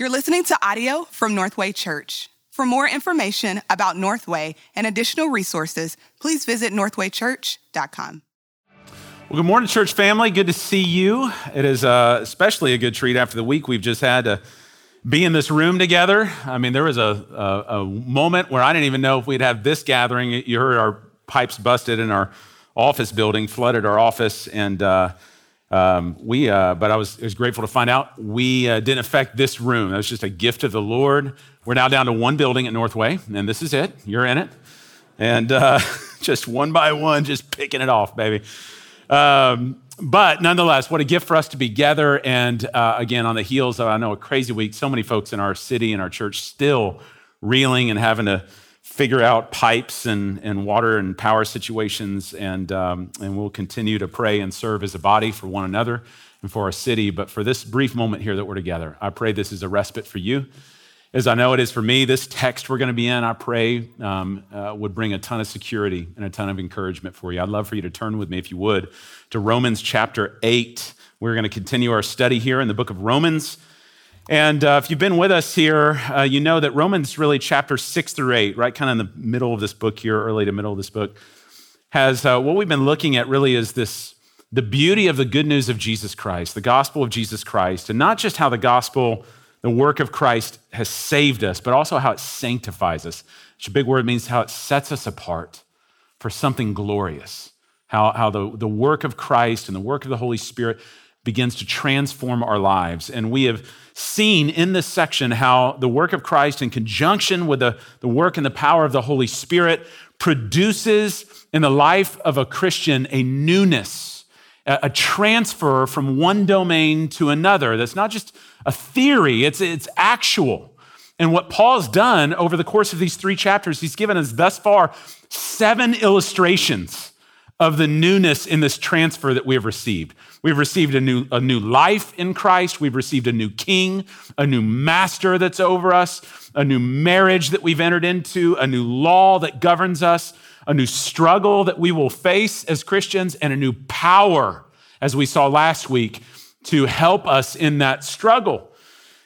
You're listening to audio from Northway Church. For more information about Northway and additional resources, please visit northwaychurch.com. Well, good morning, church family. Good to see you. It is uh, especially a good treat after the week we've just had to be in this room together. I mean, there was a, a, a moment where I didn't even know if we'd have this gathering. You heard our pipes busted in our office building, flooded our office, and uh, um, we, uh, but I was, I was, grateful to find out we uh, didn't affect this room. That was just a gift of the Lord. We're now down to one building at Northway, and this is it. You're in it. And uh, just one by one, just picking it off, baby. Um, but nonetheless, what a gift for us to be together. And uh, again, on the heels of, I know, a crazy week, so many folks in our city and our church still reeling and having to figure out pipes and, and water and power situations. And, um, and we'll continue to pray and serve as a body for one another and for our city. But for this brief moment here that we're together, I pray this is a respite for you. As I know it is for me, this text we're going to be in, I pray, um, uh, would bring a ton of security and a ton of encouragement for you. I'd love for you to turn with me, if you would, to Romans chapter 8. We're going to continue our study here in the book of Romans. And uh, if you've been with us here, uh, you know that Romans really chapter six through eight, right, kind of in the middle of this book here, early to middle of this book, has uh, what we've been looking at really is this the beauty of the good news of Jesus Christ, the gospel of Jesus Christ, and not just how the gospel, the work of Christ has saved us, but also how it sanctifies us. Which a big word means how it sets us apart for something glorious. How, how the, the work of Christ and the work of the Holy Spirit begins to transform our lives. And we have seen in this section how the work of Christ, in conjunction with the, the work and the power of the Holy Spirit, produces in the life of a Christian a newness, a, a transfer from one domain to another. That's not just a theory, it's, it's actual. And what Paul's done over the course of these three chapters, he's given us thus far seven illustrations of the newness in this transfer that we have received. We've received a new, a new life in Christ. We've received a new king, a new master that's over us, a new marriage that we've entered into, a new law that governs us, a new struggle that we will face as Christians, and a new power, as we saw last week, to help us in that struggle.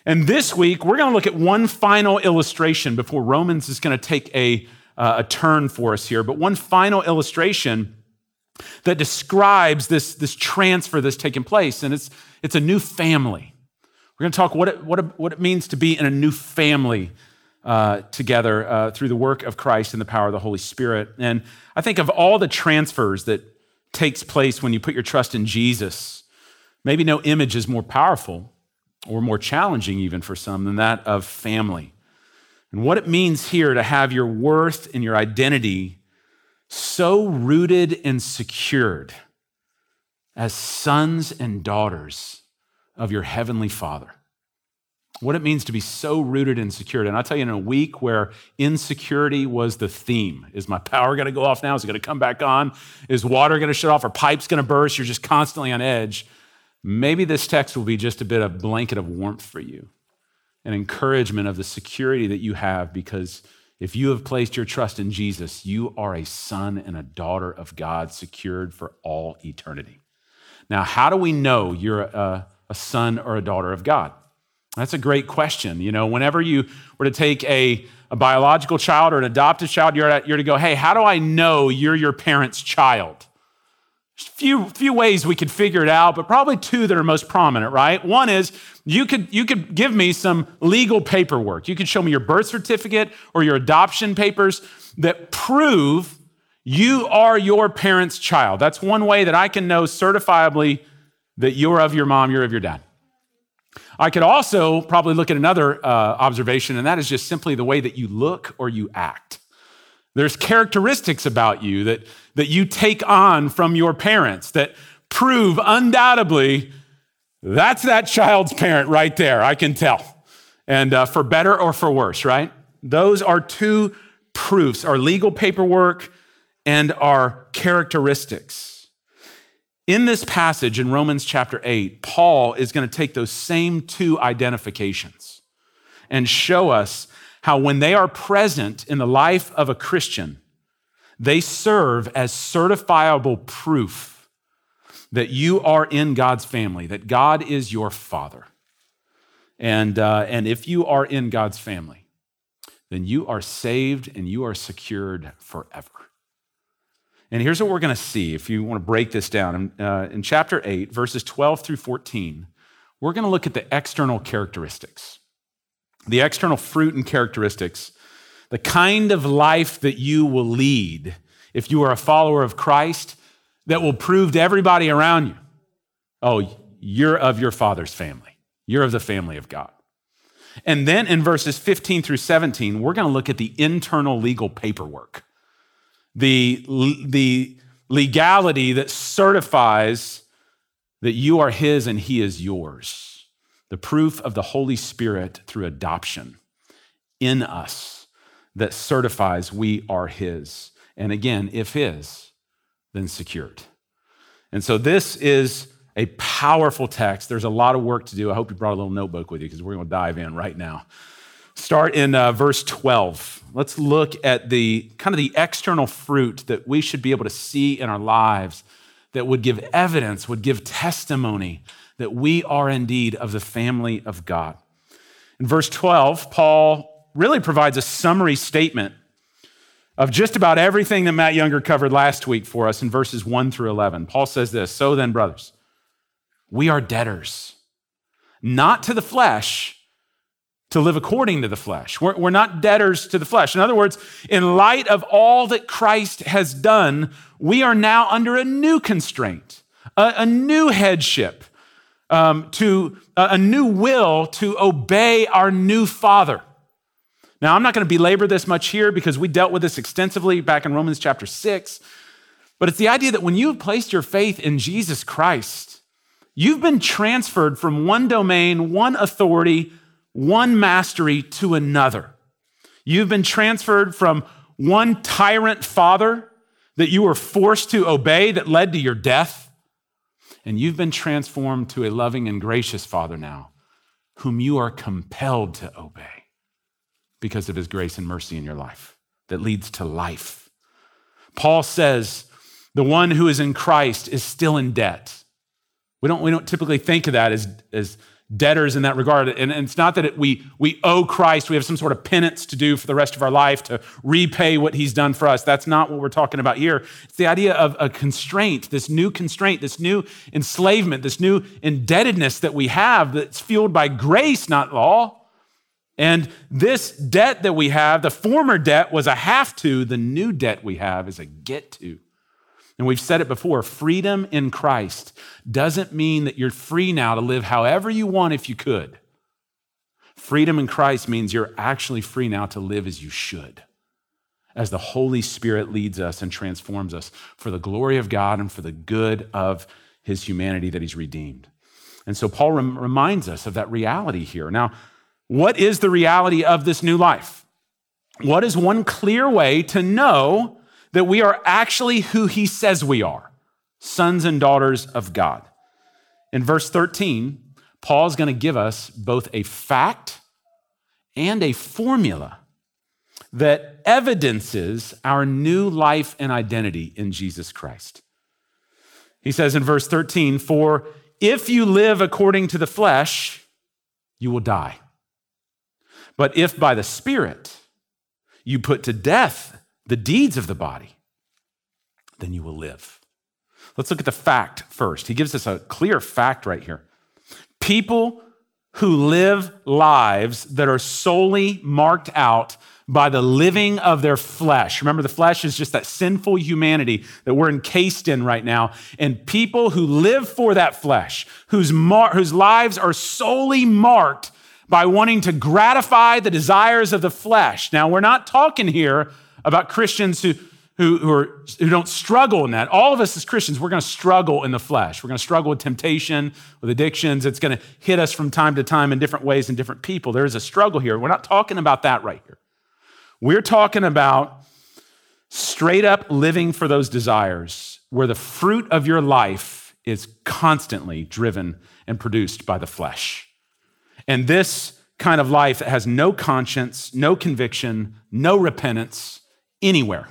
And this week, we're going to look at one final illustration before Romans is going to take a, uh, a turn for us here. But one final illustration that describes this, this transfer that's taking place. And it's, it's a new family. We're going to talk what it, what, it, what it means to be in a new family uh, together uh, through the work of Christ and the power of the Holy Spirit. And I think of all the transfers that takes place when you put your trust in Jesus, maybe no image is more powerful or more challenging even for some than that of family. And what it means here to have your worth and your identity so rooted and secured as sons and daughters of your heavenly Father. What it means to be so rooted and secured. And I'll tell you, in a week where insecurity was the theme is my power going to go off now? Is it going to come back on? Is water going to shut off? Are pipes going to burst? You're just constantly on edge. Maybe this text will be just a bit of blanket of warmth for you, an encouragement of the security that you have because if you have placed your trust in Jesus, you are a son and a daughter of God, secured for all eternity. Now, how do we know you're a, a son or a daughter of God? That's a great question. You know, whenever you were to take a, a biological child or an adopted child, you're, at, you're to go, hey, how do I know you're your parent's child? There's a few, few ways we could figure it out, but probably two that are most prominent, right? One is you could, you could give me some legal paperwork. You could show me your birth certificate or your adoption papers that prove you are your parent's child. That's one way that I can know certifiably that you're of your mom, you're of your dad. I could also probably look at another uh, observation, and that is just simply the way that you look or you act. There's characteristics about you that, that you take on from your parents that prove undoubtedly that's that child's parent right there. I can tell. And uh, for better or for worse, right? Those are two proofs our legal paperwork and our characteristics. In this passage in Romans chapter 8, Paul is going to take those same two identifications and show us how, when they are present in the life of a Christian, they serve as certifiable proof that you are in God's family, that God is your father. And, uh, and if you are in God's family, then you are saved and you are secured forever. And here's what we're going to see if you want to break this down. In, uh, in chapter 8, verses 12 through 14, we're going to look at the external characteristics, the external fruit and characteristics, the kind of life that you will lead if you are a follower of Christ that will prove to everybody around you oh, you're of your father's family, you're of the family of God. And then in verses 15 through 17, we're going to look at the internal legal paperwork, the, the legality that certifies that you are his and he is yours, the proof of the Holy Spirit through adoption in us that certifies we are his. And again, if his, then secured. And so this is a powerful text. There's a lot of work to do. I hope you brought a little notebook with you because we're going to dive in right now. Start in uh, verse 12. Let's look at the kind of the external fruit that we should be able to see in our lives that would give evidence, would give testimony that we are indeed of the family of God. In verse 12, Paul really provides a summary statement of just about everything that Matt Younger covered last week for us in verses 1 through 11. Paul says this So then, brothers, we are debtors, not to the flesh, to live according to the flesh. We're, we're not debtors to the flesh. In other words, in light of all that Christ has done, we are now under a new constraint, a, a new headship, um, to a, new will to obey our new Father. Now, I'm not going to belabor this much here because we dealt with this extensively back in Romans chapter 6. But it's the idea that when you have placed your faith in Jesus Christ, you've been transferred from one domain, one authority, one mastery to another. You've been transferred from one tyrant father that you were forced to obey that led to your death, and you've been transformed to a loving and gracious father now, whom you are compelled to obey because of his grace and mercy in your life that leads to life. Paul says the one who is in Christ is still in debt. We don't, we don't typically think of that as, as debtors in that regard. And, and it's not that it, we, we owe Christ, we have some sort of penance to do for the rest of our life to repay what he's done for us. That's not what we're talking about here. It's the idea of a constraint, this new constraint, this new enslavement, this new indebtedness that we have that's fueled by grace, not law. And this debt that we have, the former debt was a have to, the new debt we have is a get to. And we've said it before freedom in Christ doesn't mean that you're free now to live however you want if you could. Freedom in Christ means you're actually free now to live as you should, as the Holy Spirit leads us and transforms us for the glory of God and for the good of his humanity that he's redeemed. And so Paul rem- reminds us of that reality here. Now, what is the reality of this new life? What is one clear way to know that we are actually who he says we are sons and daughters of God? In verse 13, Paul's going to give us both a fact and a formula that evidences our new life and identity in Jesus Christ. He says in verse 13, For if you live according to the flesh, you will die. But if by the Spirit you put to death the deeds of the body, then you will live. Let's look at the fact first. He gives us a clear fact right here. People who live lives that are solely marked out by the living of their flesh. Remember, the flesh is just that sinful humanity that we're encased in right now. And people who live for that flesh, whose, mar- whose lives are solely marked by wanting to gratify the desires of the flesh. Now, we're not talking here about Christians who, who, who, are, who don't struggle in that. All of us as Christians, we're going to struggle in the flesh. We're going to struggle with temptation, with addictions. It's going to hit us from time to time in different ways and different people. There is a struggle here. We're not talking about that right here. We're talking about straight up living for those desires where the fruit of your life is constantly driven and produced by the flesh. And this kind of life that has no conscience, no conviction, no repentance anywhere.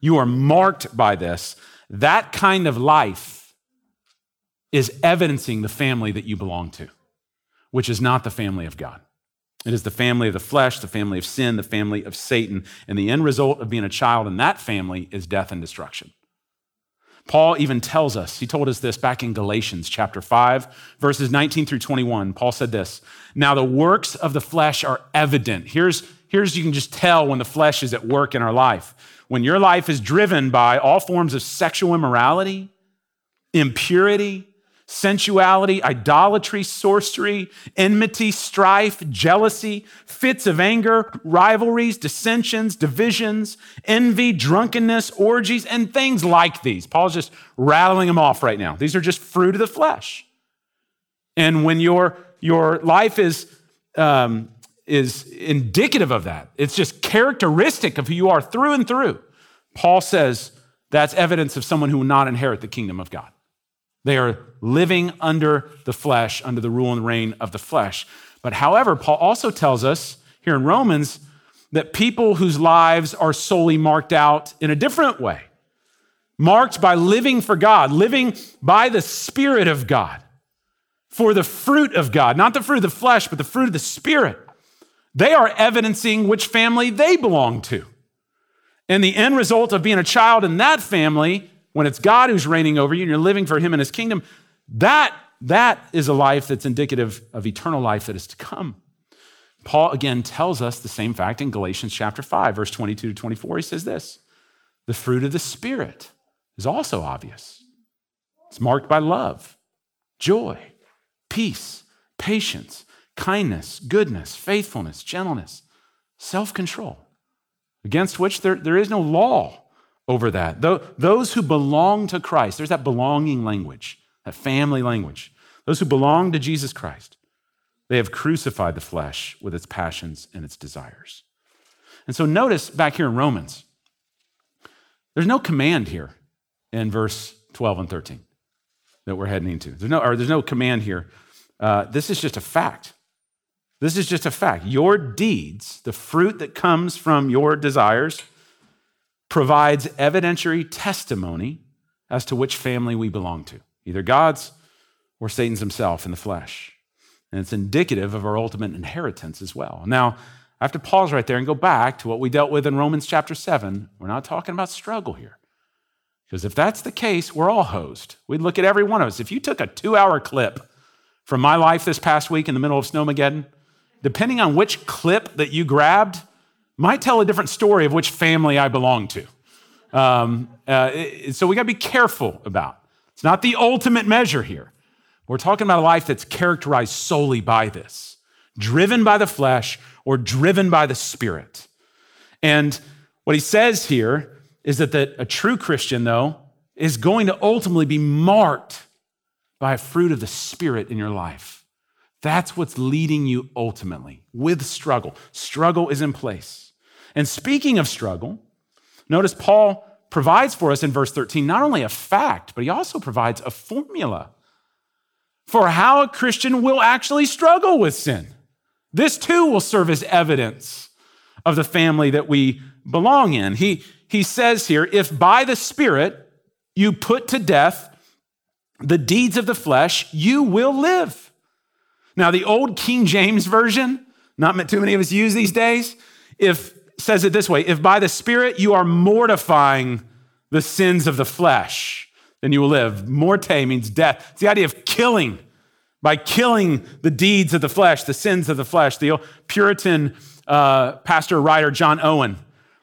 You are marked by this. That kind of life is evidencing the family that you belong to. which is not the family of God. It is the family of the flesh, the family of sin, the family of Satan. And the end result of being a child in that family is death and destruction. Paul even tells us, he told us this back in Galatians chapter 5, verses 19 through 21. Paul said this Now the works of the flesh are evident. Here's, here's you can just tell when the flesh is at work in our life. When your life is driven by all forms of sexual immorality, impurity, sensuality, idolatry, sorcery, enmity, strife, jealousy, fits of anger, rivalries, dissensions, divisions, envy, drunkenness, orgies, and things like these. Paul's just rattling them off right now. These are just fruit of the flesh. And when your, your life is, um, is indicative of that, it's just characteristic of who you are through and through. Paul says that's evidence of someone who will not inherit the kingdom of God. They are living under the flesh, under the rule and reign of the flesh. But however, Paul also tells us here in Romans that people whose lives are solely marked out in a different way, marked by living for God, living by the Spirit of God, for the fruit of God, not the fruit of the flesh, but the fruit of the Spirit. They are evidencing which family they belong to. And the end result of being a child in that family when it's God who's reigning over you and you're living for him and his kingdom, that, that is a life that's indicative of eternal life that is to come. Paul again tells us the same fact in Galatians chapter 5, verse 22 to 24. He says this The fruit of the Spirit is also obvious. It's marked by love, joy, peace, patience, kindness, goodness, faithfulness, gentleness, self control, against which there, there is no law over that. Those who belong to Christ, there's that belonging language, that family language. Those who belong to Jesus Christ, they have crucified the flesh with its passions and its desires. And so notice back here in Romans, there's no command here in verse 12 and 13 that we're heading into. There's no, or there's no command here. Uh, this is just a fact. This is just a fact. Your deeds, the fruit that comes from your desires, provides evidentiary testimony as to which family we belong to, either God's or Satan's himself in the flesh. And it's indicative of our ultimate inheritance as well. Now, I have to pause right there and go back to what we dealt with in Romans chapter 7. We're not talking about struggle here. Because if that's the case, we're all hosed. We'd look at every one of us. If you took a two hour clip from my life this past week in the middle of Snowmageddon, depending on which clip that you grabbed, might tell a different story of which family I belong to. Um, uh, so we got to be careful about. It's not the ultimate measure here. We're talking about a life that's characterized solely by this, driven by the flesh or driven by the spirit. And what he says here is that the, a true Christian, though, is going to ultimately be marked by a fruit of the spirit in your life. That's what's leading you ultimately with struggle. Struggle is in place. And speaking of struggle, notice Paul provides for us in verse 13 not only a fact, but he also provides a formula for how a Christian will actually struggle with sin. This too will serve as evidence of the family that we belong in. He, he says here if by the Spirit you put to death the deeds of the flesh, you will live. Now, the old King James Version, not too many of us use these days, if says it this way If by the Spirit you are mortifying the sins of the flesh, then you will live. Morte means death. It's the idea of killing. By killing the deeds of the flesh, the sins of the flesh. The Puritan uh, pastor writer John Owen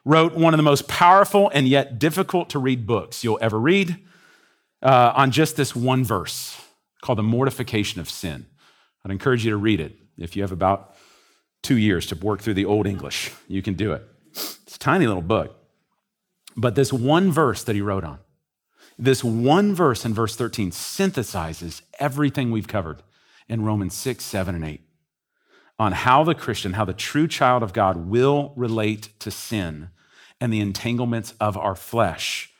wrote one of the most powerful and yet difficult to read books you'll ever read uh, on just this one verse called The Mortification of Sin. I'd encourage you to read it if you have about two years to work through the Old English. You can do it. It's a tiny little book. But this one verse that he wrote on, this one verse in verse 13 synthesizes everything we've covered in Romans 6, 7, and 8 on how the Christian, how the true child of God will relate to sin and the entanglements of our flesh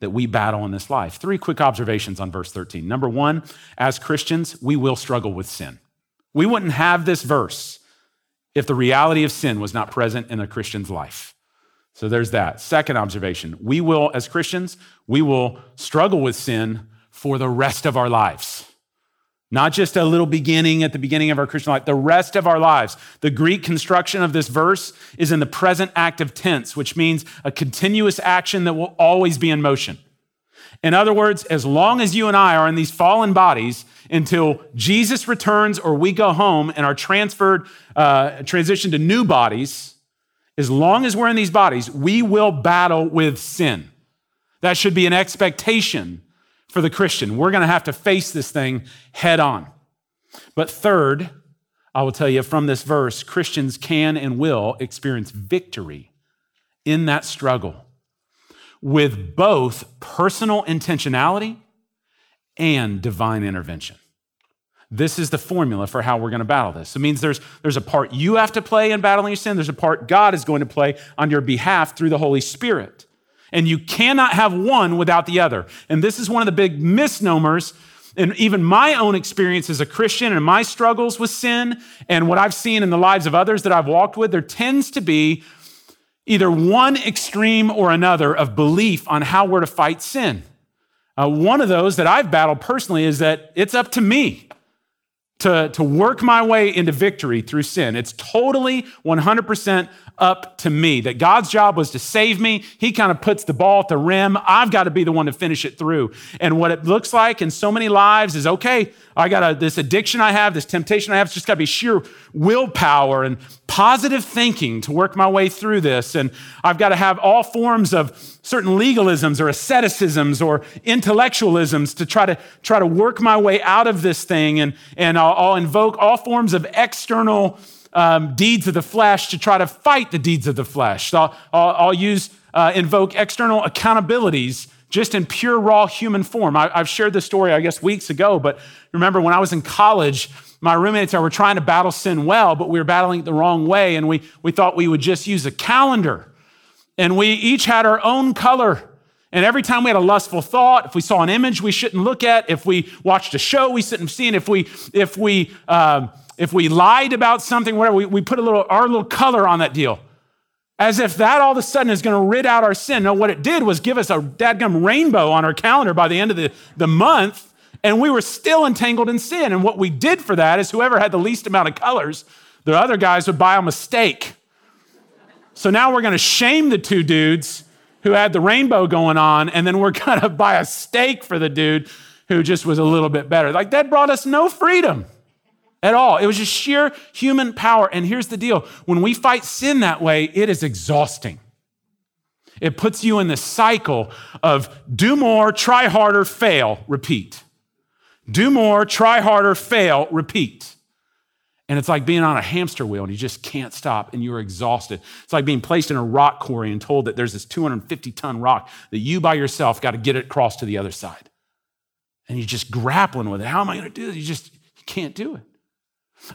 that we battle in this life. Three quick observations on verse 13. Number one, as Christians, we will struggle with sin. We wouldn't have this verse if the reality of sin was not present in a Christian's life. So there's that. Second observation we will, as Christians, we will struggle with sin for the rest of our lives. Not just a little beginning at the beginning of our Christian life, the rest of our lives. The Greek construction of this verse is in the present active tense, which means a continuous action that will always be in motion. In other words, as long as you and I are in these fallen bodies until Jesus returns or we go home and are transferred, uh, transitioned to new bodies, as long as we're in these bodies, we will battle with sin. That should be an expectation for the Christian. We're going to have to face this thing head on. But third, I will tell you from this verse, Christians can and will experience victory in that struggle with both personal intentionality and divine intervention. This is the formula for how we're going to battle this. It means there's, there's a part you have to play in battling your sin, there's a part God is going to play on your behalf through the Holy Spirit. And you cannot have one without the other. And this is one of the big misnomers and even my own experience as a Christian and my struggles with sin and what I've seen in the lives of others that I've walked with, there tends to be either one extreme or another of belief on how we're to fight sin. Uh, one of those that I've battled personally is that it's up to me to, to work my way into victory through sin. It's totally 100% up to me. That God's job was to save me. He kind of puts the ball at the rim. I've got to be the one to finish it through. And what it looks like in so many lives is okay, I got a, this addiction I have, this temptation I have. It's just got to be sheer willpower and positive thinking to work my way through this. And I've got to have all forms of certain legalisms or asceticisms or intellectualisms to try to try to work my way out of this thing. And, and I'll, I'll invoke all forms of external um, deeds of the flesh to try to fight the deeds of the flesh. I'll, I'll, I'll use, uh, invoke external accountabilities just in pure raw human form. I, have shared this story, I guess, weeks ago, but remember when I was in college, my roommates and I were trying to battle sin well, but we were battling it the wrong way, and we, we thought we would just use a calendar. And we each had our own color. And every time we had a lustful thought, if we saw an image we shouldn't look at, if we watched a show we shouldn't have seen, if we, if we, uh, if we lied about something, whatever, we, we put a little, our little color on that deal. As if that all of a sudden is going to rid out our sin. No, what it did was give us a dadgum rainbow on our calendar by the end of the, the month, and we were still entangled in sin. And what we did for that is whoever had the least amount of colors, the other guys would buy a mistake. So now we're going to shame the two dudes who had the rainbow going on, and then we're going to buy a steak for the dude who just was a little bit better. Like that brought us no freedom at all. It was just sheer human power. And here's the deal when we fight sin that way, it is exhausting. It puts you in the cycle of do more, try harder, fail, repeat. Do more, try harder, fail, repeat. And it's like being on a hamster wheel and you just can't stop and you're exhausted. It's like being placed in a rock quarry and told that there's this 250 ton rock that you by yourself got to get it across to the other side. And you're just grappling with it. How am I going to do this? You just you can't do it.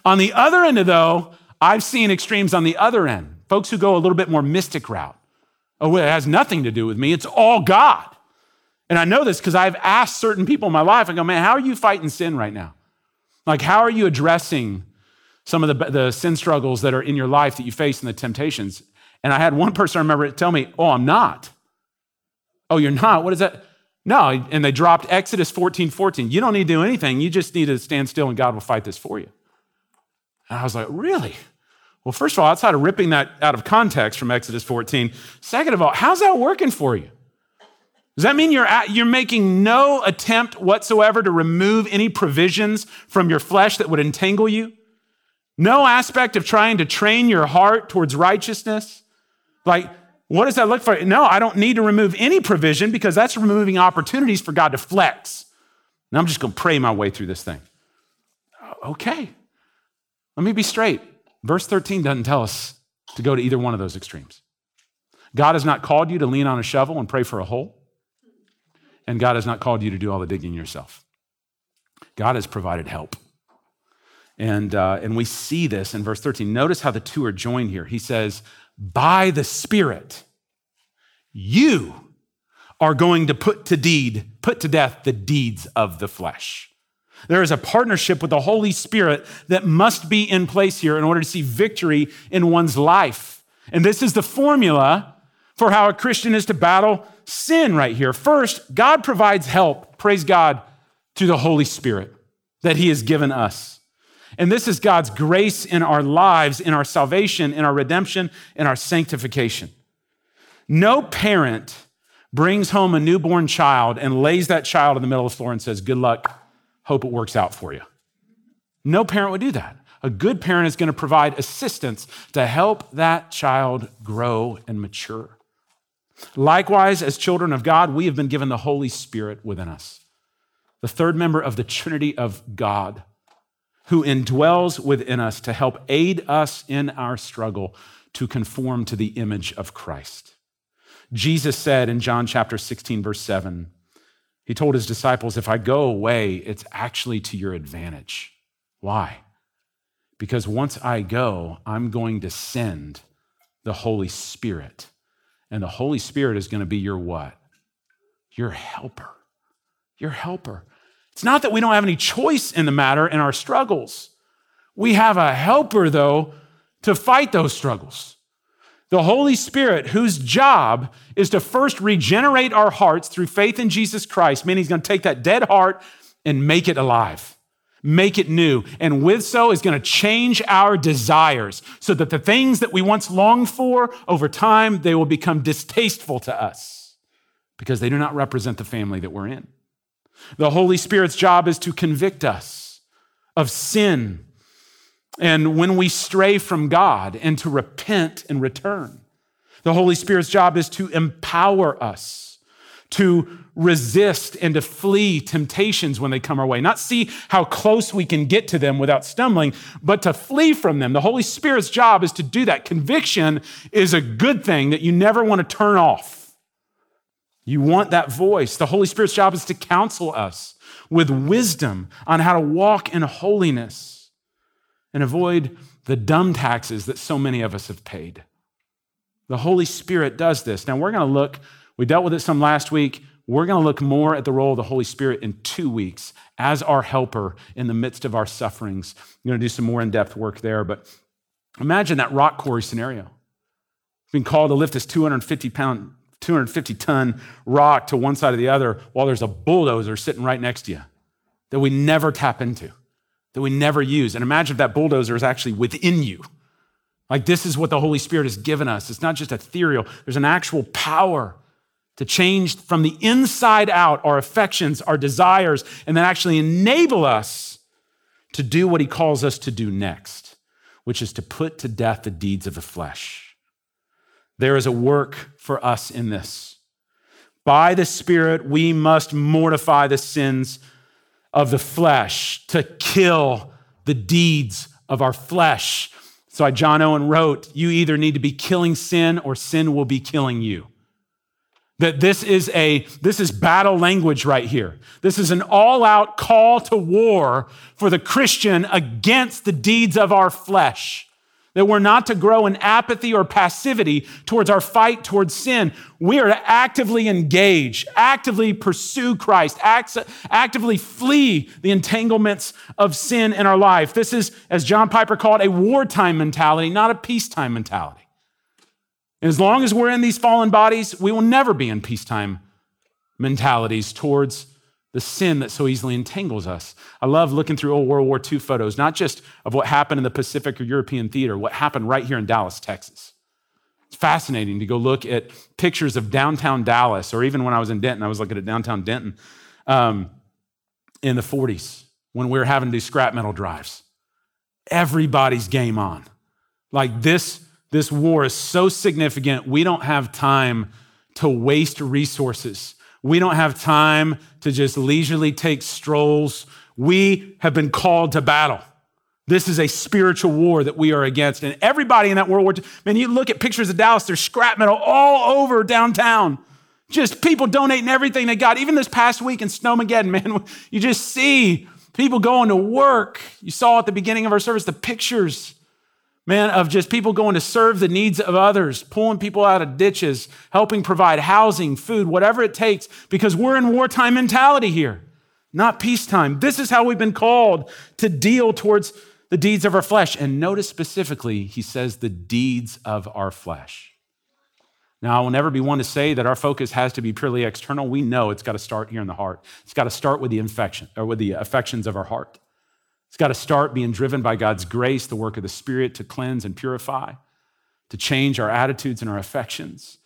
On the other end, of though, I've seen extremes on the other end. Folks who go a little bit more mystic route. Oh, it has nothing to do with me. It's all God. And I know this because I've asked certain people in my life, I go, man, how are you fighting sin right now? Like, how are you addressing some of the, the sin struggles that are in your life that you face and the temptations? And I had one person I remember tell me, oh, I'm not. Oh, you're not? What is that? No. And they dropped Exodus 14, 14. You don't need to do anything. You just need to stand still and God will fight this for you. And I was like, really? Well, first of all, outside of ripping that out of context from Exodus 14, second of all, how's that working for you? Does that mean you're, at, you're making no attempt whatsoever to remove any provisions from your flesh that would entangle you? No aspect of trying to train your heart towards righteousness? Like, what does that look for? No, I don't need to remove any provision because that's removing opportunities for God to flex. And I'm just going to pray my way through this thing. Oh, okay. Let me be straight. Verse 13 doesn't tell us to go to either one of those extremes. God has not called you to lean on a shovel and pray for a hole, and God has not called you to do all the digging yourself. God has provided help. And, uh, and we see this in verse 13. Notice how the two are joined here. He says, By the Spirit, you are going to put to deed, put to death the deeds of the flesh. There is a partnership with the Holy Spirit that must be in place here in order to see victory in one's life. And this is the formula for how a Christian is to battle sin right here. First, God provides help, praise God, through the Holy Spirit. that He has given us. And this is God's grace in our lives, in our salvation, in our redemption, in our sanctification. No parent brings home a newborn child and lays that child in the middle of the floor and says, Good luck, hope it works out for you. No parent would do that. A good parent is going to provide assistance to help that child grow and mature. Likewise, as children of God, we have been given the Holy Spirit within us, the third member of the Trinity of God, who indwells within us to help aid us in our struggle to conform to the image of Christ. Jesus said in John chapter 16, verse 7, he told his disciples, If I go away, it's actually to your advantage. Why? Because once I go, I'm going to send the Holy Spirit and the Holy Spirit is going to be your what? Your helper. Your helper. It's not that we don't have any choice in the matter in our struggles. We have a helper, though, to fight those struggles. The Holy Spirit, whose job is to first regenerate our hearts through faith in Jesus Christ, meaning he's going to take that dead heart and make it alive make it new. And with so is going to change our desires so that the things that we once longed for over time, they will become distasteful to us because they do not represent the family that we're in. The Holy Spirit's job is to convict us of sin and when we stray from God and to repent and return. The Holy Spirit's job is to empower us to resist and to flee temptations when they come our way. Not see how close we can get to them without stumbling, but to flee from them. The Holy Spirit's job is to do that. Conviction is a good thing that you never want to turn off. You want that voice. The Holy Spirit's job is to counsel us with wisdom on how to walk in holiness and avoid the dumb taxes that so many of us have paid. The Holy Spirit does this. Now, we're going to look we dealt with it some last week. We're going to look more at the role of the Holy Spirit in two weeks as our helper in the midst of our sufferings. I'm going to do some more in depth work there, but imagine that rock quarry scenario. Being called to lift this 250 pound, 250 ton rock to one side or the other while there's a bulldozer sitting right next to you that we never tap into, that we never use. And imagine if that bulldozer is actually within you. Like this is what the Holy Spirit has given us. It's not just ethereal, there's an actual power to change from the inside out our affections, our desires, and then actually enable us to do what he calls us to do next, which is to put to death the deeds of the flesh. There is a work for us in this. By the Spirit, we must mortify the sins of the flesh to kill the deeds of our flesh. So John Owen wrote, You either need to be killing sin or sin will be killing you. That this is a this is battle language right here. This is an all-out call to war for the Christian against the deeds of our flesh. That we're not to grow in apathy or passivity towards our fight towards sin. We are to actively engage, actively pursue Christ, act, actively flee the entanglements of sin in our life. This is, as John Piper called, a wartime mentality, not a peacetime mentality. And as long as we're in these fallen bodies, we will never be in peacetime mentalities towards the sin that so easily entangles us. I love looking through old World War II photos, not just of what happened in the Pacific or European theater, what happened right here in Dallas, Texas. It's fascinating to go look at pictures of downtown Dallas, or even when I was in Denton, I was looking at downtown Denton um, in the 40s when we were having to do scrap metal drives. Everybody's game on. Like this this war is so significant, we don't have time to waste resources. We don't have time to just leisurely take strolls. We have been called to battle. This is a spiritual war that we are against. And everybody in that World War II, man, you look at pictures of Dallas, there's scrap metal all over downtown. Just people donating everything they got. Even this past week in Snowmageddon, man, you just see people going to work. You saw at the beginning of our service the pictures man, of just people going to serve the needs of others, pulling people out of ditches, helping provide housing, food, whatever it takes, because we're in wartime mentality here, not peacetime. This is how we've been called to deal towards the deeds of our flesh. And notice specifically, he says the deeds of our flesh. Now, I will never be one to say that our focus has to be purely external. We know it's got to start here in the heart. It's got to start with the infection or with the affections of our heart. It's got to start being driven by God's grace, the work of the Spirit to cleanse and purify, to change our attitudes and our affections.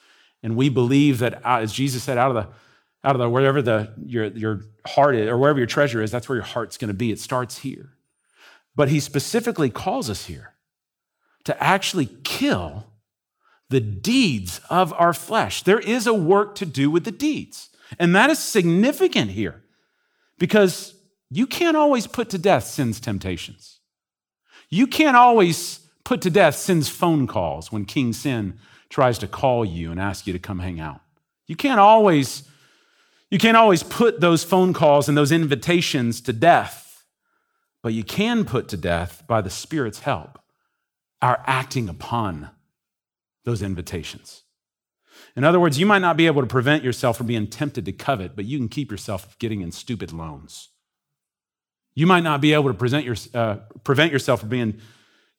And we believe that, uh, as Jesus said, out of the out of the wherever the your your heart is, or wherever your treasure is, that's where your heart's going to be. It starts here. But he specifically calls us here to actually kill the deeds of our flesh. There is a work to do with the deeds. And that is significant here because you can't always put to death sin's temptations. You can't always put to death sin's phone calls when King Sin tries to call you and ask you to come hang out. You can't always you can't always put those phone calls and those invitations to death, but you can put to death by the Spirit's help our acting upon those invitations. In other words, you might not be able to prevent yourself from being tempted to covet, but you can keep yourself from getting in stupid loans. You might not be able to present your, uh, prevent yourself from being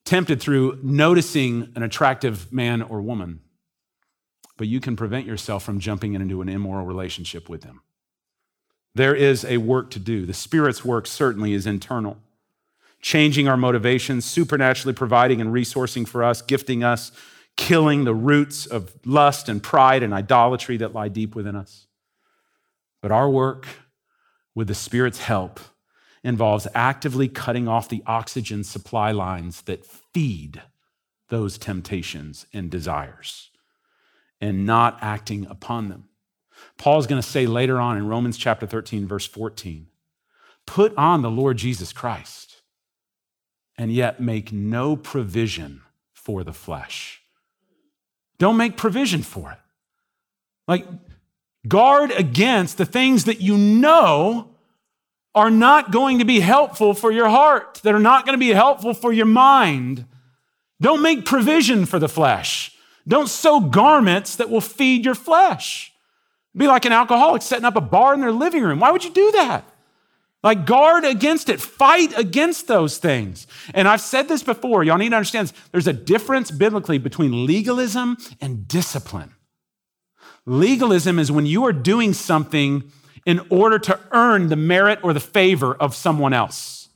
tempted through noticing an attractive man or woman, but you can prevent yourself from jumping into an immoral relationship with them. There is a work to do. The Spirit's work certainly is internal, changing our motivations, supernaturally providing and resourcing for us, gifting us, killing the roots of lust and pride and idolatry that lie deep within us. But our work, with the Spirit's help, involves actively cutting off the oxygen supply lines that feed those temptations and desires and not acting upon them. Paul's going to say later on in Romans chapter 13, verse 14 put on the Lord Jesus Christ and yet make no provision for the flesh. Don't make provision for it. Like, guard against the things that you know are not going to be helpful for your heart, that are not going to be helpful for your mind. Don't make provision for the flesh. Don't sew garments that will feed your flesh. Be like an alcoholic setting up a bar in their living room. Why would you do that? Like, guard against it, fight against those things. And I've said this before, y'all need to understand there's a difference biblically between legalism and discipline. Legalism is when you are doing something in order to earn the merit or the favor of someone else.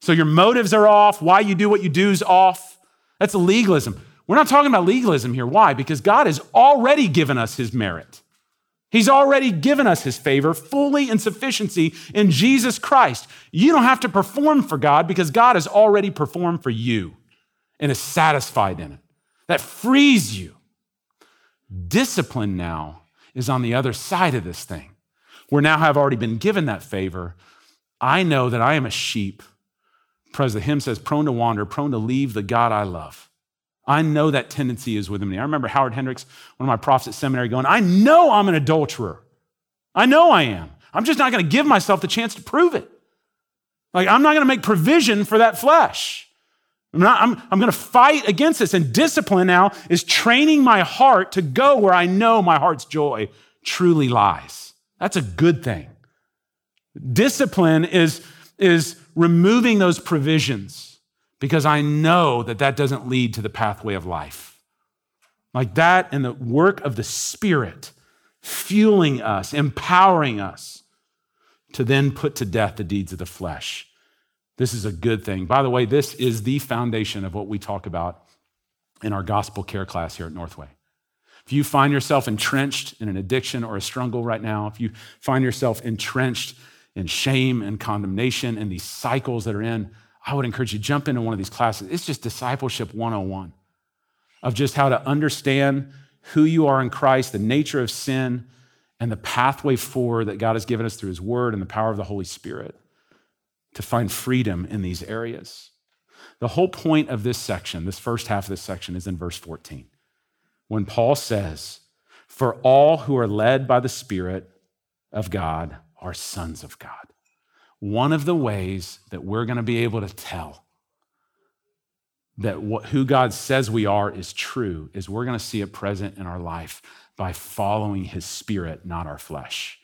So your motives are off, why you do what you do is off. That's legalism. We're not talking about legalism here. Why? Because God has already given us his merit. He's already given us his favor fully in sufficiency in Jesus Christ. You don't have to perform for God because God has already performed for you and is satisfied in it. That frees you. Discipline now is on the other side of this thing. We now I've already been given that favor. I know that I am a sheep, as the hymn says, prone to wander, prone to leave the God I love. I know that tendency is within me. I remember Howard Hendricks, one of my profs at seminary, going, I know I'm an adulterer. I know I am. I'm just not going to give myself the chance to prove it. Like, I'm not going to make provision for that flesh. I'm, not, I'm, I'm going to fight against this. And discipline now is training my heart to go where I know my heart's joy truly lies. That's a good thing. Discipline is, is removing those provisions because I know that that doesn't lead to the pathway of life. Like that and the work of the Spirit fueling us, empowering us to then put to death the deeds of the flesh. This is a good thing. By the way, this is the foundation of what we talk about in our gospel care class here at Northway. If you find yourself entrenched in an addiction or a struggle right now, if you find yourself entrenched in shame and condemnation and these cycles that are in, I would encourage you jump into one of these classes. It's just discipleship 101 of just how to understand who you are in Christ, the nature of sin, and the pathway forward that God has given us through His Word and the power of the Holy Spirit to find freedom in these areas. The whole point of this section, this first half of this section, is in verse 14 when Paul says, For all who are led by the Spirit of God are sons of God. One of the ways that we're going to be able to tell that what, who God says we are is true is we're going to see it present in our life by following his spirit, not our flesh.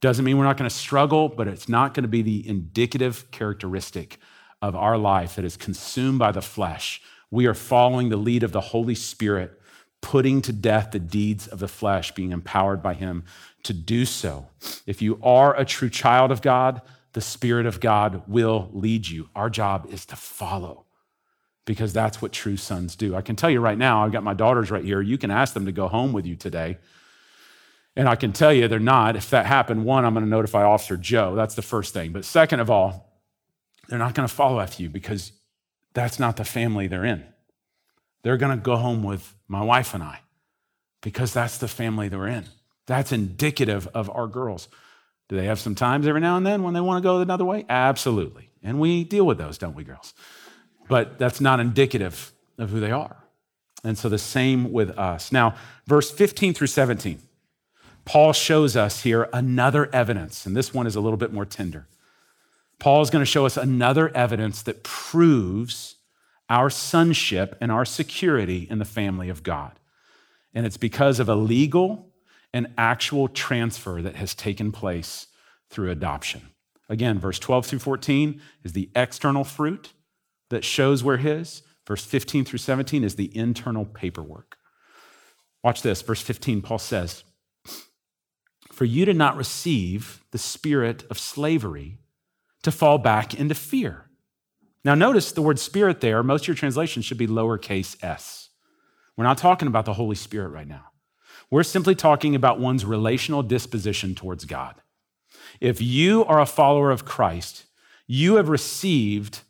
Doesn't mean we're not going to struggle, but it's not going to be the indicative characteristic of our life that is consumed by the flesh. We are following the lead of the Holy Spirit putting to death the deeds of the flesh, being empowered by Him to do so. If you are a true child of God, the Spirit of God will lead you. Our job is to follow because that's what true sons do. I can tell you right now, I've got my daughters right here. You can ask them to go home with you today. And I can tell you they're not. If that happened, one, I'm going to notify Officer Joe. That's the first thing. But second of all, they're not going to follow after you because that's not the family they're in. They're going to go home with my wife and I because that's the family they're in. That's indicative of our girls. Do they have some times every now and then when they want to go another way? Absolutely. And we deal with those, don't we, girls? But that's not indicative of who they are. And so the same with us. Now, verse 15 through 17, Paul shows us here another evidence, and this one is a little bit more tender. Paul is going to show us another evidence that proves our sonship and our security in the family of God. And it's because of a legal and actual transfer that has taken place through adoption. Again, verse 12 through 14 is the external fruit that shows we're his. Verse 15 through 17 is the internal paperwork. Watch this. Verse 15, Paul says, For you did not receive the spirit of slavery to fall back into fear. Now, notice the word spirit there, most of your translations should be lowercase s. We're not talking about the Holy Spirit right now. We're simply talking about one's relational disposition towards God. If you are a follower of Christ, you have received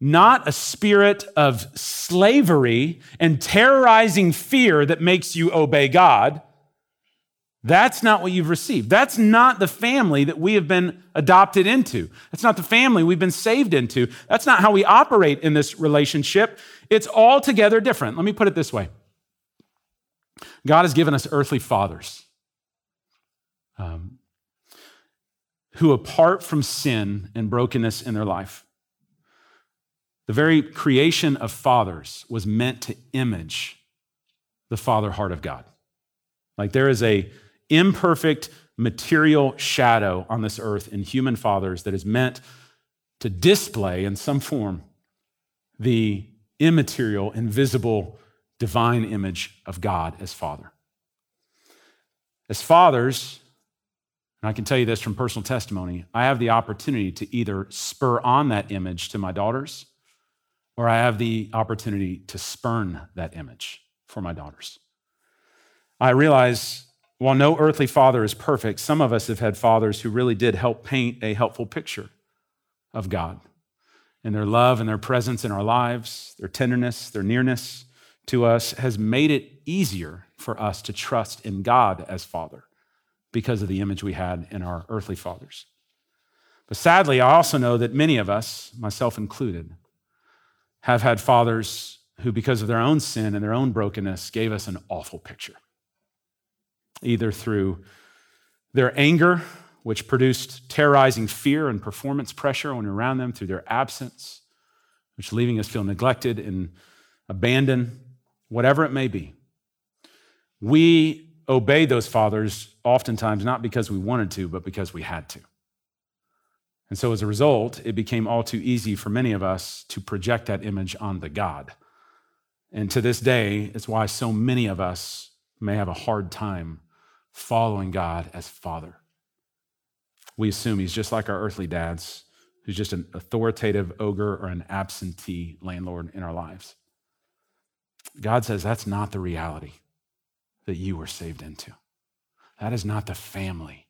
not a spirit of slavery and terrorizing fear that makes you obey God. That's not what you've received. That's not the family that we have been adopted into. That's not the family we've been saved into. That's not how we operate in this relationship. It's altogether different. Let me put it this way God has given us earthly fathers um, who, apart from sin and brokenness in their life, the very creation of fathers was meant to image the father heart of God. Like there is a imperfect material shadow on this earth in human fathers that is meant to display in some form the immaterial, invisible, divine image of God as Father. As fathers, and I can tell you this from personal testimony, I have the opportunity to either spur on that image to my daughters or I have the opportunity to spurn that image for my daughters. I realize while no earthly father is perfect, some of us have had fathers who really did help paint a helpful picture of God and their love and their presence in our lives, their tenderness, their nearness to us has made it easier for us to trust in God as Father because of the image we had in our earthly fathers. But sadly, I also know that many of us, myself included, have had fathers who, because of their own sin and their own brokenness, gave us an awful picture. Either through their anger, which produced terrorizing fear and performance pressure when around them, through their absence, which leaving us feel neglected and abandoned, whatever it may be. We obey those fathers oftentimes not because we wanted to, but because we had to. And so as a result, it became all too easy for many of us to project that image on the God. And to this day, it's why so many of us may have a hard time following God as Father. We assume he's just like our earthly dads, who's just an authoritative ogre or an absentee landlord in our lives. God says that's not the reality that you were saved into. That is not the family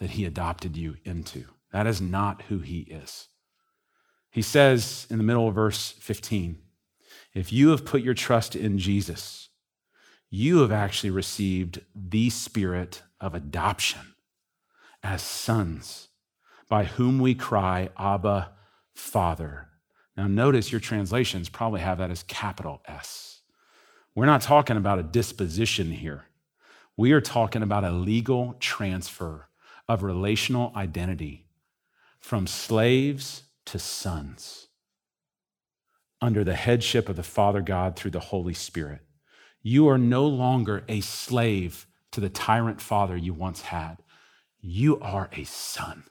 that he adopted you into. That is not who he is. He says in the middle of verse 15, if you have put your trust in Jesus, you have actually received the spirit of adoption as sons, by whom we cry, Abba, Father. Now, notice your translations probably have that as capital S. We're not talking about a disposition here. We are talking about a legal transfer of relational identity from slaves to sons under the headship of the Father God through the Holy Spirit. You are no longer a slave to the tyrant father you once had. You are a son.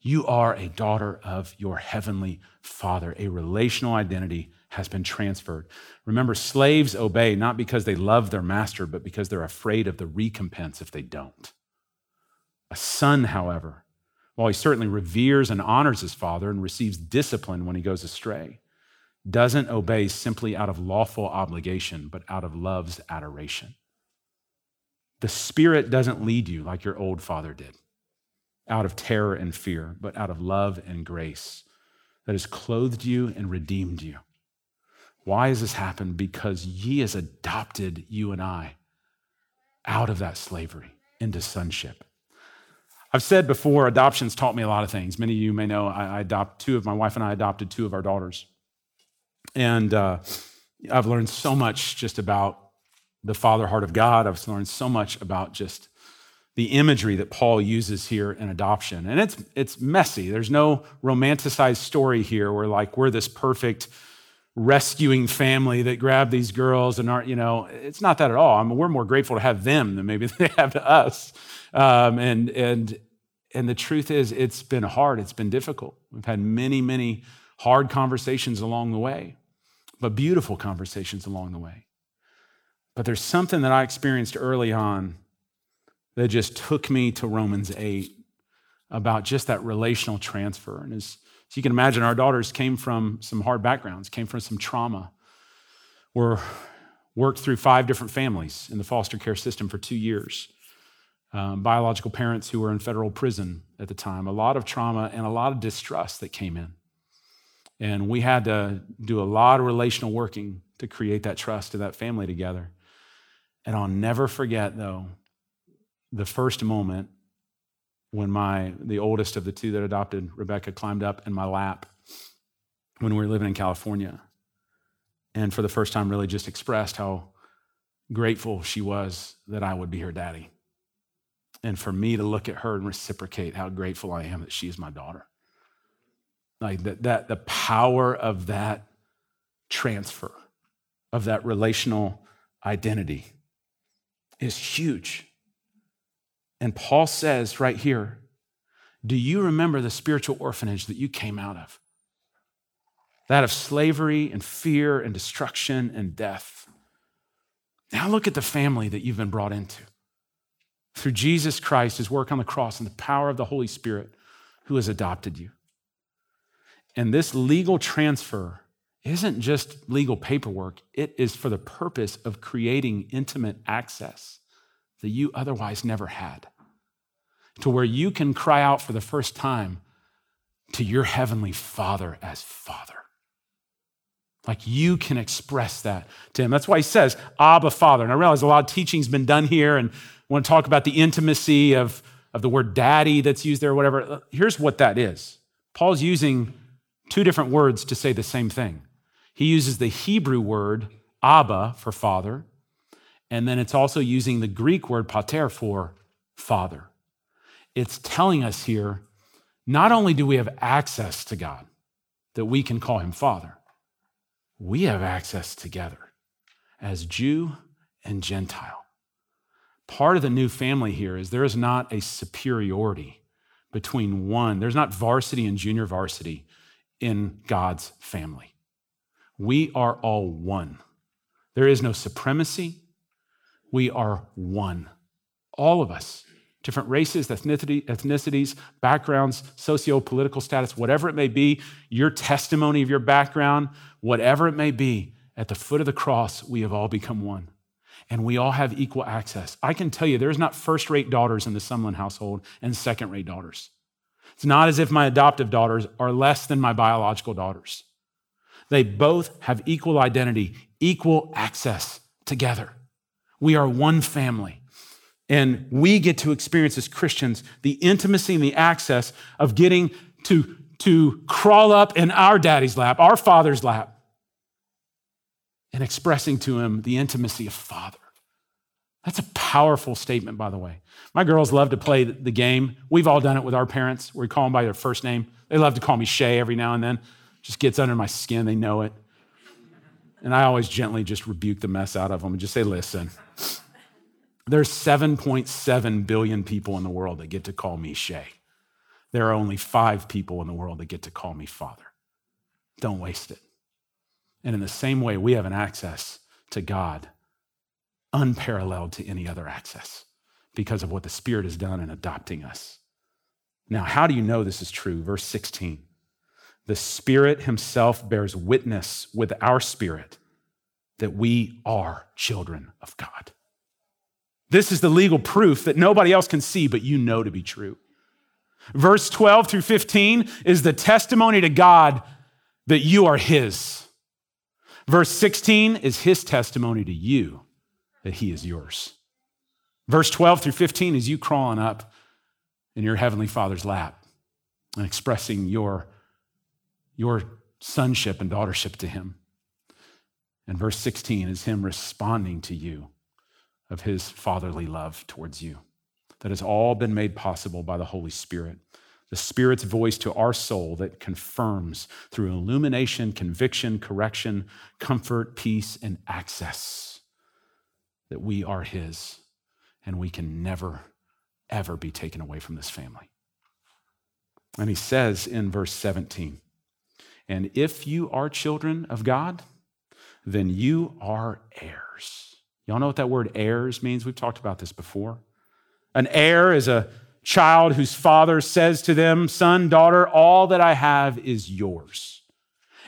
You are a daughter of your heavenly father. A relational identity has been transferred. Remember, slaves obey not because they love their master, but because they're afraid of the recompense if they don't. A son, however, while he certainly reveres and honors his father and receives discipline when he goes astray, doesn't obey simply out of lawful obligation, but out of love's adoration. The Spirit doesn't lead you like your old father did, out of terror and fear, but out of love and grace that has clothed you and redeemed you. Why has this happened? Because He has adopted you and I out of that slavery into sonship. I've said before, adoptions taught me a lot of things. Many of you may know I, adopt two of my wife and I adopted two of our daughters. And uh, I've learned so much just about the father heart of God. I've learned so much about just the imagery that Paul uses here in adoption. And it's, it's messy. There's no romanticized story here where, like, we're this perfect rescuing family that grabbed these girls and aren't, you know, it's not that at all. I mean, we're more grateful to have them than maybe they have to us. Um, and, and, and the truth is, it's been hard, it's been difficult. We've had many, many hard conversations along the way, but beautiful conversations along the way. But there's something that I experienced early on that just took me to Romans 8 about just that relational transfer. And as, as you can imagine, our daughters came from some hard backgrounds, came from some trauma, were worked through five different families in the foster care system for two years. Um, biological parents who were in federal prison at the time, a lot of trauma and a lot of distrust that came in. And we had to do a lot of relational working to create that trust to that family together. And I'll never forget, though, the first moment when my the oldest of the two that adopted Rebecca climbed up in my lap when we were living in California and for the first time really just expressed how grateful she was that I would be her daddy and for me to look at her and reciprocate how grateful I am that she is my daughter like that, that the power of that transfer of that relational identity is huge and Paul says right here, Do you remember the spiritual orphanage that you came out of? That of slavery and fear and destruction and death. Now look at the family that you've been brought into. Through Jesus Christ, his work on the cross, and the power of the Holy Spirit who has adopted you. And this legal transfer isn't just legal paperwork, it is for the purpose of creating intimate access that you otherwise never had to where you can cry out for the first time to your heavenly Father as Father. Like you can express that to him. That's why he says, Abba, Father. And I realize a lot of teaching's been done here and I want to talk about the intimacy of, of the word daddy that's used there, whatever. Here's what that is Paul's using two different words to say the same thing. He uses the Hebrew word Abba for father, and then it's also using the Greek word pater for father it's telling us here not only do we have access to God, that we can call him Father, we have access together as Jew and Gentile. Part of the new family here is there is not a superiority between one, there's not varsity and junior varsity in God's family. We are all one. There is no supremacy. We are one. All of us different races, ethnicity, ethnicities, backgrounds, socio political status, whatever it may be, your testimony of your background, whatever it may be, at the foot of the cross, we have all become one. And we all have equal access. I can tell you, there's not first rate daughters in the Sumlin household and second rate daughters. It's not as if my adoptive daughters are less than my biological daughters. They both have equal identity, equal access together. We are one family. And we get to experience as Christians the intimacy and the access of getting to, to crawl up in our daddy's lap, our father's lap, and expressing to him the intimacy of father. Powerful statement, by the way. My girls love to play the game. We've all done it with our parents. We call them by their first name. They love to call me Shay every now and then. Just gets under my skin. They know it. And I always gently just rebuke the mess out of them and just say, listen, there's 7.7 billion people in the world that get to call me Shay. There are only five people in the world that get to call me Father. Don't waste it. And in the same way, we have an access to God unparalleled to any other access because of what the Spirit has done in adopting us. Now, how do you know this is true? Verse 16 The Spirit Himself bears witness with our spirit that we are children of God. This is the legal proof that nobody else can see, but you know to be true. Verse 12 through 15 is the testimony to God that you are His. Verse 16 is His testimony to you that He is yours. Verse 12 through 15 is you crawling up in your Heavenly Father's lap and expressing your, your sonship and daughtership to Him. And verse 16 is Him responding to you of His fatherly love towards you. That has all been made possible by the Holy Spirit. The Spirit's voice to our soul that confirms through illumination, conviction, correction, comfort, peace, and access that we are His and we can never, ever be taken away from this family. And He says in verse 17, and if you are children of God, then you are heirs. Y'all know what that word heirs means? We've talked about this before. An heir is a child whose father says to them, Son, daughter, all that I have is yours.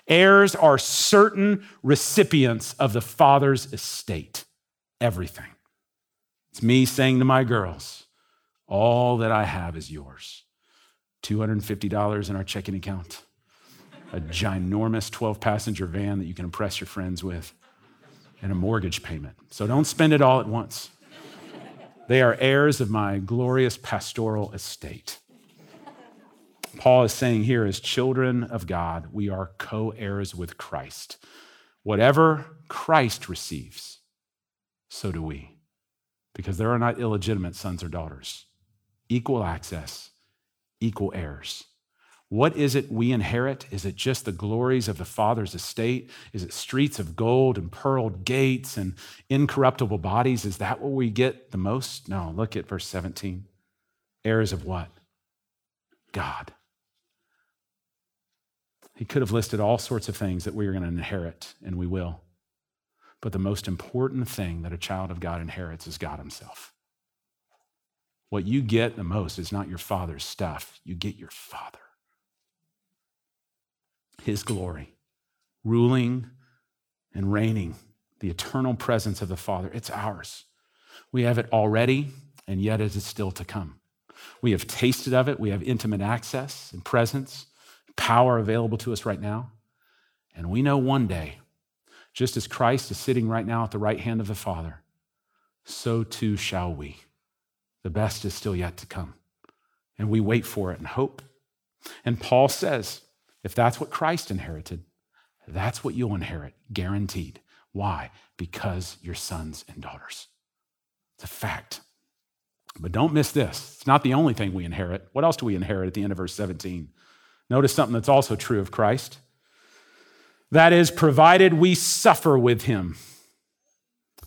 Heirs are certain recipients of the father's estate, everything. It's me saying to my girls, All that I have is yours. $250 in our checking account, a ginormous 12 passenger van that you can impress your friends with, and a mortgage payment. So don't spend it all at once. They are heirs of my glorious pastoral estate. Paul is saying here, as children of God, we are co heirs with Christ. Whatever Christ receives, so do we. Because there are not illegitimate sons or daughters. Equal access, equal heirs. What is it we inherit? Is it just the glories of the Father's estate? Is it streets of gold and pearled gates and incorruptible bodies? Is that what we get the most? No, look at verse 17. Heirs of what? God. He could have listed all sorts of things that we are going to inherit, and we will. But the most important thing that a child of God inherits is God Himself. What you get the most is not your father's stuff, you get your father his glory, ruling and reigning, the eternal presence of the Father. It's ours. We have it already, and yet it is still to come. We have tasted of it. We have intimate access and presence, power available to us right now. And we know one day, just as Christ is sitting right now at the right hand of the Father, so too shall we. The best is still yet to come. And we wait for it and hope. And Paul says, if that's what Christ inherited, that's what you'll inherit, guaranteed. Why? Because you're sons and daughters. It's a fact. But don't miss this. It's not the only thing we inherit. What else do we inherit at the end of verse 17? Notice something that's also true of Christ. That is, provided we suffer with him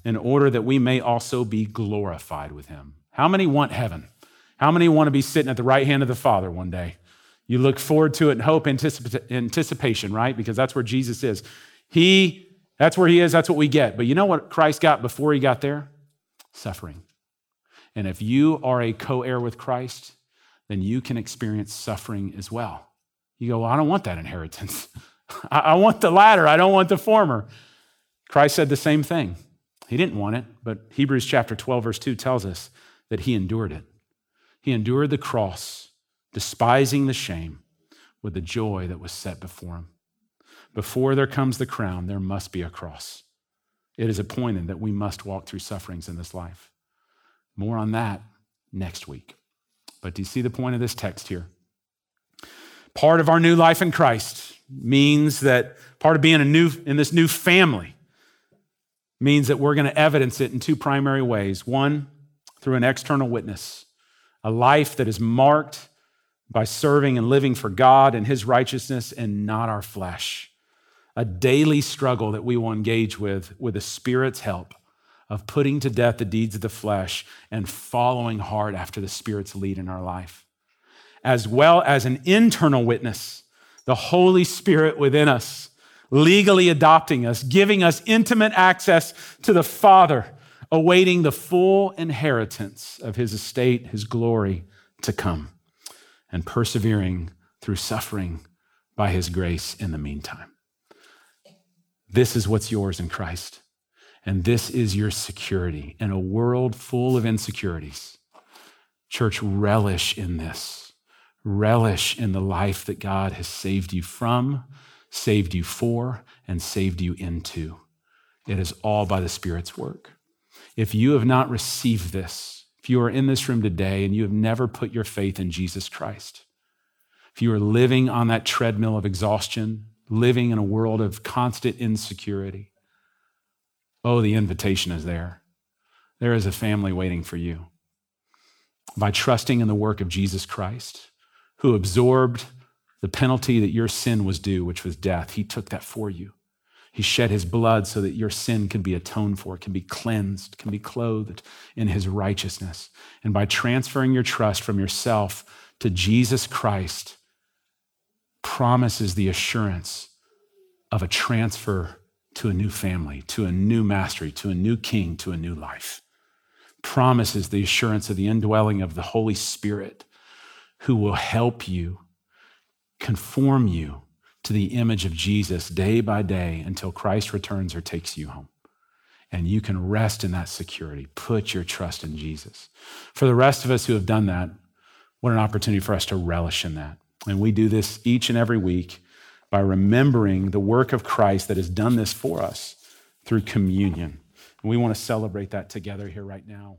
in order that we may also be glorified with him. How many want heaven? How many want to be sitting at the right hand of the Father one day? You look forward to it and hope, anticipation, right? Because that's where Jesus is. He, that's where he is, that's what we get. But you know what Christ got before he got there? Suffering. And if you are a co heir with Christ, then you can experience suffering as well. You go, well, I don't want that inheritance. I want the latter, I don't want the former. Christ said the same thing. He didn't want it, but Hebrews chapter 12, verse 2 tells us that he endured it. He endured the cross despising the shame with the joy that was set before him. Before there comes the crown, there must be a cross. It is appointed that we must walk through sufferings in this life. More on that next week. But do you see the point of this text here? Part of our new life in Christ means that part of being a new in this new family means that we're going to evidence it in two primary ways. One, through an external witness, a life that is marked by serving and living for God and His righteousness and not our flesh. A daily struggle that we will engage with with the Spirit's help of putting to death the deeds of the flesh and following hard after the Spirit's lead in our life, as well as an internal witness, the Holy Spirit within us, legally adopting us, giving us intimate access to the Father, awaiting the full inheritance of His estate, His glory to come. and persevering through suffering by his grace in the meantime. This is what's yours in Christ. And this is your security in a world full of insecurities. Church, relish in this. Relish in the life that God has saved you from, saved you for, and saved you into. It is all by the Spirit's work. If you have not received this, if you are in this room today and you have never put your faith in Jesus Christ, if you are living on that treadmill of exhaustion, living in a world of constant insecurity, oh, the invitation is there. There is a family waiting for you. By trusting in the work of Jesus Christ, who absorbed the penalty that your sin was due, which was death, he took that for you. He shed his blood so that your sin can be atoned for, can be cleansed, can be clothed in his righteousness. And by transferring your trust from yourself to Jesus Christ, promises the assurance of a transfer to a new family, to a new mastery, to a new king, to a new life. Promises the assurance of the indwelling of the Holy Spirit who will help you, conform you to the image of Jesus day by day until Christ returns or takes you home. And you can rest in that security. Put your trust in Jesus. For the rest of us who have done that, what an opportunity for us to relish in that. And we do this each and every week by remembering the work of Christ that has done this for us through communion. And we want to celebrate that together here right now.